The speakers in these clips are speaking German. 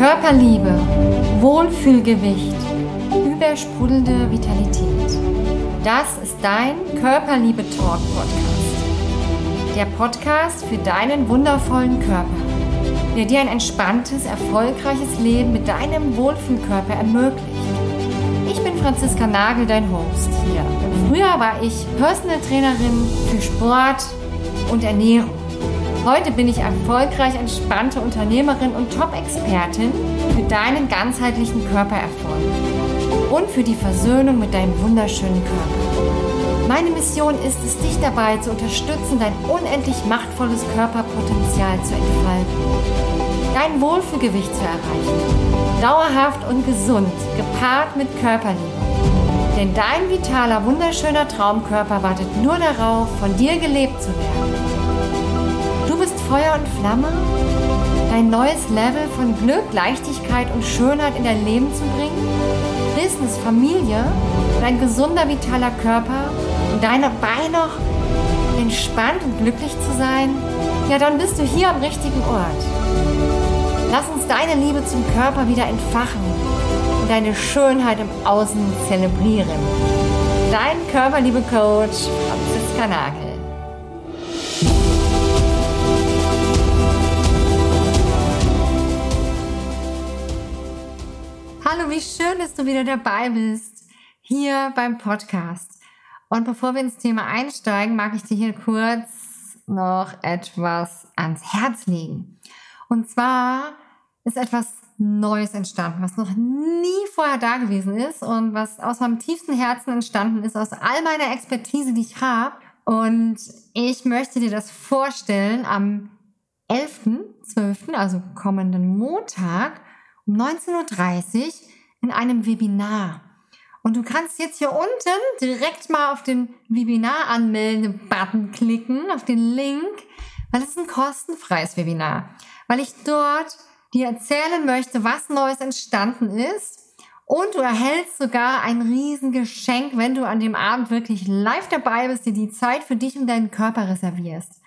Körperliebe, Wohlfühlgewicht, übersprudelnde Vitalität. Das ist dein Körperliebe Talk Podcast. Der Podcast für deinen wundervollen Körper, der dir ein entspanntes, erfolgreiches Leben mit deinem Wohlfühlkörper ermöglicht. Ich bin Franziska Nagel, dein Host hier. früher war ich Personal Trainerin für Sport und Ernährung. Heute bin ich erfolgreich entspannte Unternehmerin und Top-Expertin für deinen ganzheitlichen Körpererfolg und für die Versöhnung mit deinem wunderschönen Körper. Meine Mission ist es, dich dabei zu unterstützen, dein unendlich machtvolles Körperpotenzial zu entfalten, dein Wohlfühlgewicht zu erreichen, dauerhaft und gesund, gepaart mit Körperliebe. Denn dein vitaler, wunderschöner Traumkörper wartet nur darauf, von dir gelebt zu werden. Feuer und Flamme, dein neues Level von Glück, Leichtigkeit und Schönheit in dein Leben zu bringen? Business, Familie und ein gesunder, vitaler Körper und dabei noch entspannt und glücklich zu sein? Ja, dann bist du hier am richtigen Ort. Lass uns deine Liebe zum Körper wieder entfachen und deine Schönheit im Außen zelebrieren. Dein Körperliebe-Coach Franziska Nagel. Hallo, wie schön, dass du wieder dabei bist, hier beim Podcast. Und bevor wir ins Thema einsteigen, mag ich dir hier kurz noch etwas ans Herz legen. Und zwar ist etwas Neues entstanden, was noch nie vorher da gewesen ist und was aus meinem tiefsten Herzen entstanden ist, aus all meiner Expertise, die ich habe. Und ich möchte dir das vorstellen am 11.12., also kommenden Montag 19.30 Uhr in einem Webinar. Und du kannst jetzt hier unten direkt mal auf den Webinar anmelden Button klicken, auf den Link, weil es ein kostenfreies Webinar, weil ich dort dir erzählen möchte, was Neues entstanden ist. Und du erhältst sogar ein Riesengeschenk, wenn du an dem Abend wirklich live dabei bist, dir die Zeit für dich und deinen Körper reservierst.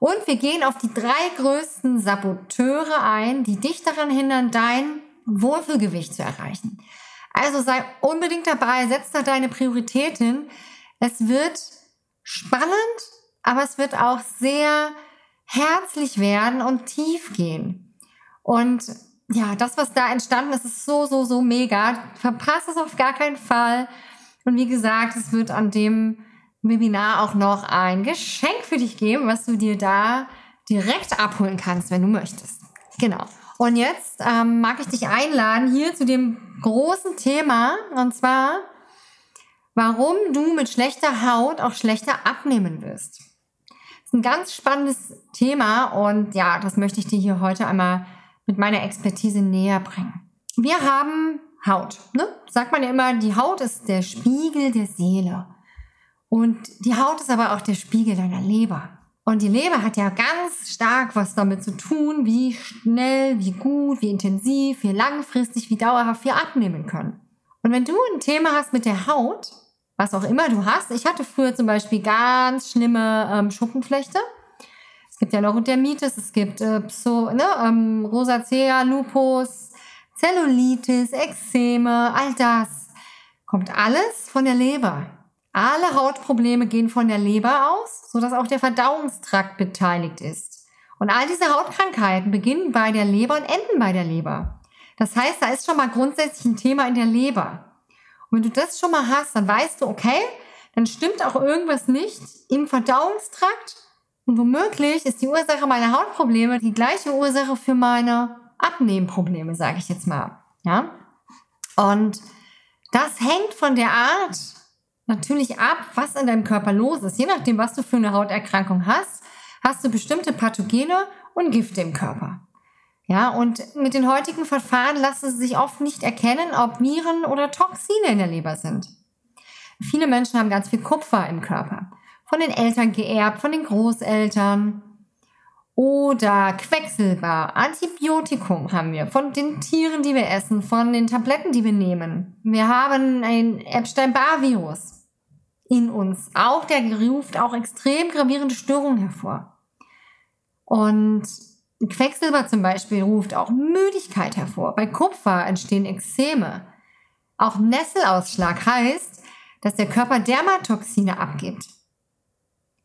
Und wir gehen auf die drei größten Saboteure ein, die dich daran hindern, dein Wohlfühlgewicht zu erreichen. Also sei unbedingt dabei, setz da deine Prioritäten. Es wird spannend, aber es wird auch sehr herzlich werden und tief gehen. Und ja, das, was da entstanden ist, ist so, so, so mega. Verpasst es auf gar keinen Fall. Und wie gesagt, es wird an dem Webinar auch noch ein Geschenk für dich geben, was du dir da direkt abholen kannst, wenn du möchtest. Genau. Und jetzt ähm, mag ich dich einladen hier zu dem großen Thema, und zwar, warum du mit schlechter Haut auch schlechter abnehmen wirst. Das ist ein ganz spannendes Thema und ja, das möchte ich dir hier heute einmal mit meiner Expertise näher bringen. Wir haben Haut. Ne? Sagt man ja immer, die Haut ist der Spiegel der Seele. Und die Haut ist aber auch der Spiegel deiner Leber. Und die Leber hat ja ganz stark was damit zu tun, wie schnell, wie gut, wie intensiv, wie langfristig, wie dauerhaft wir abnehmen können. Und wenn du ein Thema hast mit der Haut, was auch immer du hast, ich hatte früher zum Beispiel ganz schlimme ähm, Schuppenflechte. Es gibt ja Neurodermitis, es gibt äh, Pso, ne, ähm, Rosacea, Lupus, Zellulitis, Ekzeme, all das kommt alles von der Leber. Alle Hautprobleme gehen von der Leber aus, sodass auch der Verdauungstrakt beteiligt ist. Und all diese Hautkrankheiten beginnen bei der Leber und enden bei der Leber. Das heißt, da ist schon mal grundsätzlich ein Thema in der Leber. Und wenn du das schon mal hast, dann weißt du, okay, dann stimmt auch irgendwas nicht im Verdauungstrakt. Und womöglich ist die Ursache meiner Hautprobleme die gleiche Ursache für meine Abnehmprobleme, sage ich jetzt mal. Ja? Und das hängt von der Art natürlich ab, was in deinem Körper los ist. Je nachdem, was du für eine Hauterkrankung hast, hast du bestimmte Pathogene und Gifte im Körper. Ja, und mit den heutigen Verfahren lassen es sich oft nicht erkennen, ob Viren oder Toxine in der Leber sind. Viele Menschen haben ganz viel Kupfer im Körper. Von den Eltern geerbt, von den Großeltern. Oder Quecksilber, Antibiotikum haben wir, von den Tieren, die wir essen, von den Tabletten, die wir nehmen. Wir haben ein Epstein-Barr-Virus in uns. Auch der ruft auch extrem gravierende Störungen hervor. Und Quecksilber zum Beispiel ruft auch Müdigkeit hervor. Bei Kupfer entstehen Ekzeme. Auch Nesselausschlag heißt, dass der Körper Dermatoxine abgibt,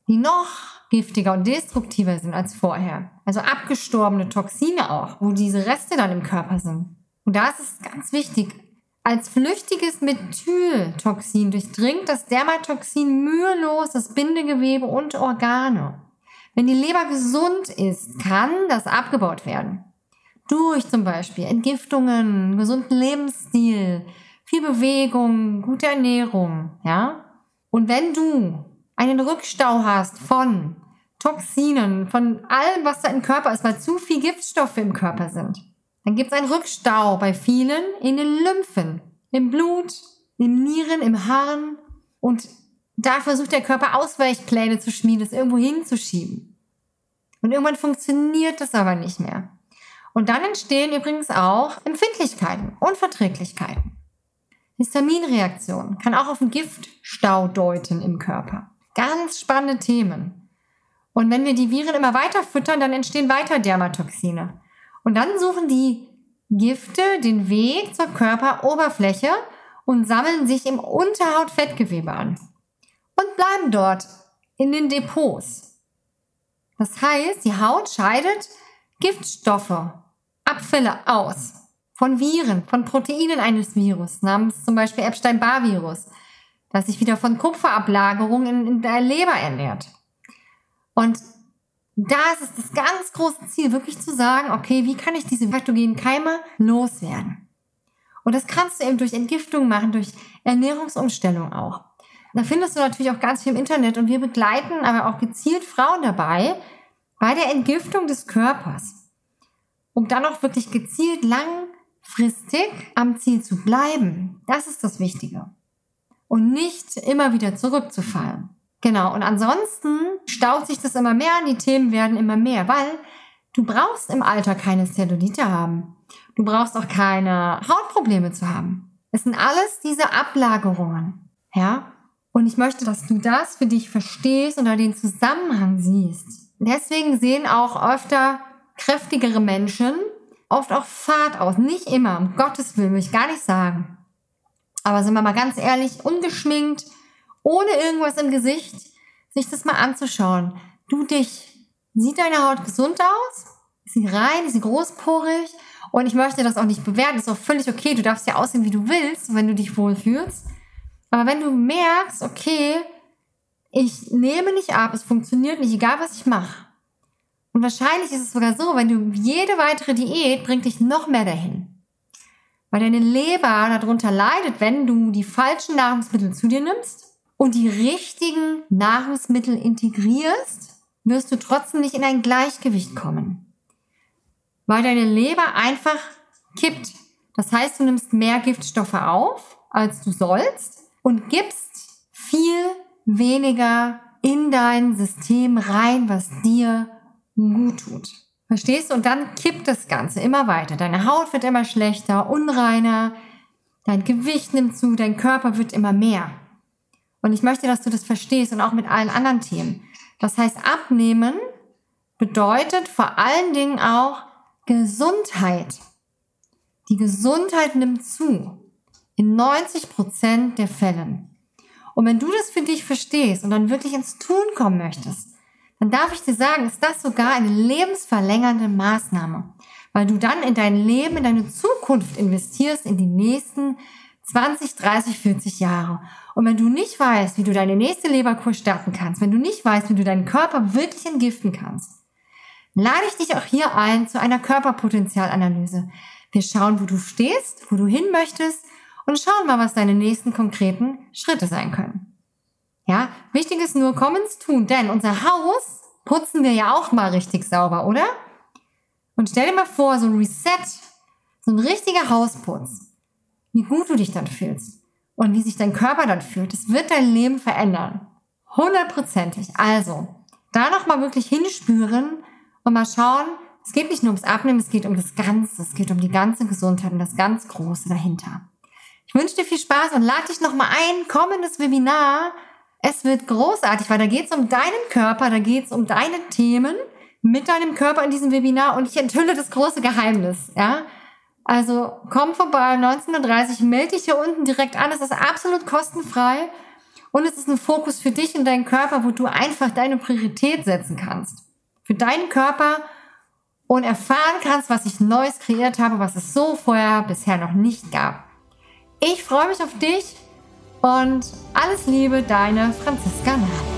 die noch giftiger und destruktiver sind als vorher. Also abgestorbene Toxine auch, wo diese Reste dann im Körper sind. Und da ist es ganz wichtig, als flüchtiges Methyltoxin durchdringt das Dermatoxin mühelos das Bindegewebe und Organe. Wenn die Leber gesund ist, kann das abgebaut werden. Durch zum Beispiel Entgiftungen, gesunden Lebensstil, viel Bewegung, gute Ernährung, ja? Und wenn du einen Rückstau hast von Toxinen, von allem, was da im Körper ist, weil zu viel Giftstoffe im Körper sind, dann gibt es einen Rückstau bei vielen in den Lymphen, im Blut, im Nieren, im Harn und da versucht der Körper Ausweichpläne zu schmieden, es irgendwo hinzuschieben. Und irgendwann funktioniert das aber nicht mehr. Und dann entstehen übrigens auch Empfindlichkeiten, Unverträglichkeiten. Histaminreaktion kann auch auf einen Giftstau deuten im Körper. Ganz spannende Themen. Und wenn wir die Viren immer weiter füttern, dann entstehen weiter Dermatoxine. Und dann suchen die Gifte den Weg zur Körperoberfläche und sammeln sich im Unterhautfettgewebe an und bleiben dort in den Depots. Das heißt, die Haut scheidet Giftstoffe, Abfälle aus von Viren, von Proteinen eines Virus, namens zum Beispiel Epstein-Barr-Virus, das sich wieder von Kupferablagerungen in, der Leber ernährt. Und da ist das ganz große Ziel, wirklich zu sagen, okay, wie kann ich diese pathogenen Keime loswerden? Und das kannst du eben durch Entgiftung machen, durch Ernährungsumstellung auch. Da findest du natürlich auch ganz viel im Internet und wir begleiten aber auch gezielt Frauen dabei bei der Entgiftung des Körpers, um dann auch wirklich gezielt langfristig am Ziel zu bleiben. Das ist das Wichtige. Und nicht immer wieder zurückzufallen. Genau, und ansonsten staut sich das immer mehr und die Themen werden immer mehr, weil du brauchst im Alter keine Zellulite haben. Du brauchst auch keine Hautprobleme zu haben. Es sind alles diese Ablagerungen. Ja? Und ich möchte, dass du das für dich verstehst oder den Zusammenhang siehst. Deswegen sehen auch öfter kräftigere Menschen oft auch fad aus. Nicht immer, um Gottes Willen, will ich gar nicht sagen. Aber sind wir mal ganz ehrlich, ungeschminkt, ohne irgendwas im Gesicht, sich das mal anzuschauen. Du dich, sieht deine Haut gesund aus? Ist sie rein? Ist sie großporig? Und ich möchte das auch nicht bewerten, ist auch völlig okay. Du darfst ja aussehen, wie du willst, wenn du dich wohlfühlst. Aber wenn du merkst, okay, ich nehme nicht ab, es funktioniert nicht, egal was ich mache. Und wahrscheinlich ist es sogar so, wenn du jede weitere Diät bringt dich noch mehr dahin. Weil deine Leber darunter leidet, wenn du die falschen Nahrungsmittel zu dir nimmst und die richtigen Nahrungsmittel integrierst, wirst du trotzdem nicht in ein Gleichgewicht kommen. Weil deine Leber einfach kippt. Das heißt, du nimmst mehr Giftstoffe auf, als du sollst und gibst viel weniger in dein System rein, was dir gut tut. Verstehst du? Und dann kippt das Ganze immer weiter. Deine Haut wird immer schlechter, unreiner, dein Gewicht nimmt zu, dein Körper wird immer mehr. Und ich möchte, dass du das verstehst und auch mit allen anderen Themen. Das heißt, abnehmen bedeutet vor allen Dingen auch Gesundheit. Die Gesundheit nimmt zu. In 90 Prozent der Fällen. Und wenn du das für dich verstehst und dann wirklich ins Tun kommen möchtest, dann darf ich dir sagen, ist das sogar eine lebensverlängernde Maßnahme, weil du dann in dein Leben, in deine Zukunft investierst, in die nächsten 20, 30, 40 Jahre. Und wenn du nicht weißt, wie du deine nächste Leberkur starten kannst, wenn du nicht weißt, wie du deinen Körper wirklich entgiften kannst, lade ich dich auch hier ein zu einer Körperpotenzialanalyse. Wir schauen, wo du stehst, wo du hin möchtest und schauen mal, was deine nächsten konkreten Schritte sein können. Ja, wichtig ist nur, komm ins Tun, denn unser Haus putzen wir ja auch mal richtig sauber, oder? Und stell dir mal vor, so ein Reset, so ein richtiger Hausputz, wie gut du dich dann fühlst und wie sich dein Körper dann fühlt. Das wird dein Leben verändern. Hundertprozentig. Also, da nochmal wirklich hinspüren und mal schauen, es geht nicht nur ums Abnehmen, es geht um das Ganze, es geht um die ganze Gesundheit und das ganz Große dahinter. Ich wünsche dir viel Spaß und lade dich nochmal ein, kommendes Webinar. Es wird großartig, weil da geht es um deinen Körper, da geht es um deine Themen, mit deinem Körper in diesem Webinar und ich enthülle das große Geheimnis, ja. Also komm vorbei, 19.30 Uhr, melde dich hier unten direkt an. Es ist absolut kostenfrei und es ist ein Fokus für dich und deinen Körper, wo du einfach deine Priorität setzen kannst. Für deinen Körper und erfahren kannst, was ich Neues kreiert habe, was es so vorher bisher noch nicht gab. Ich freue mich auf dich und alles Liebe, deine Franziska Naht.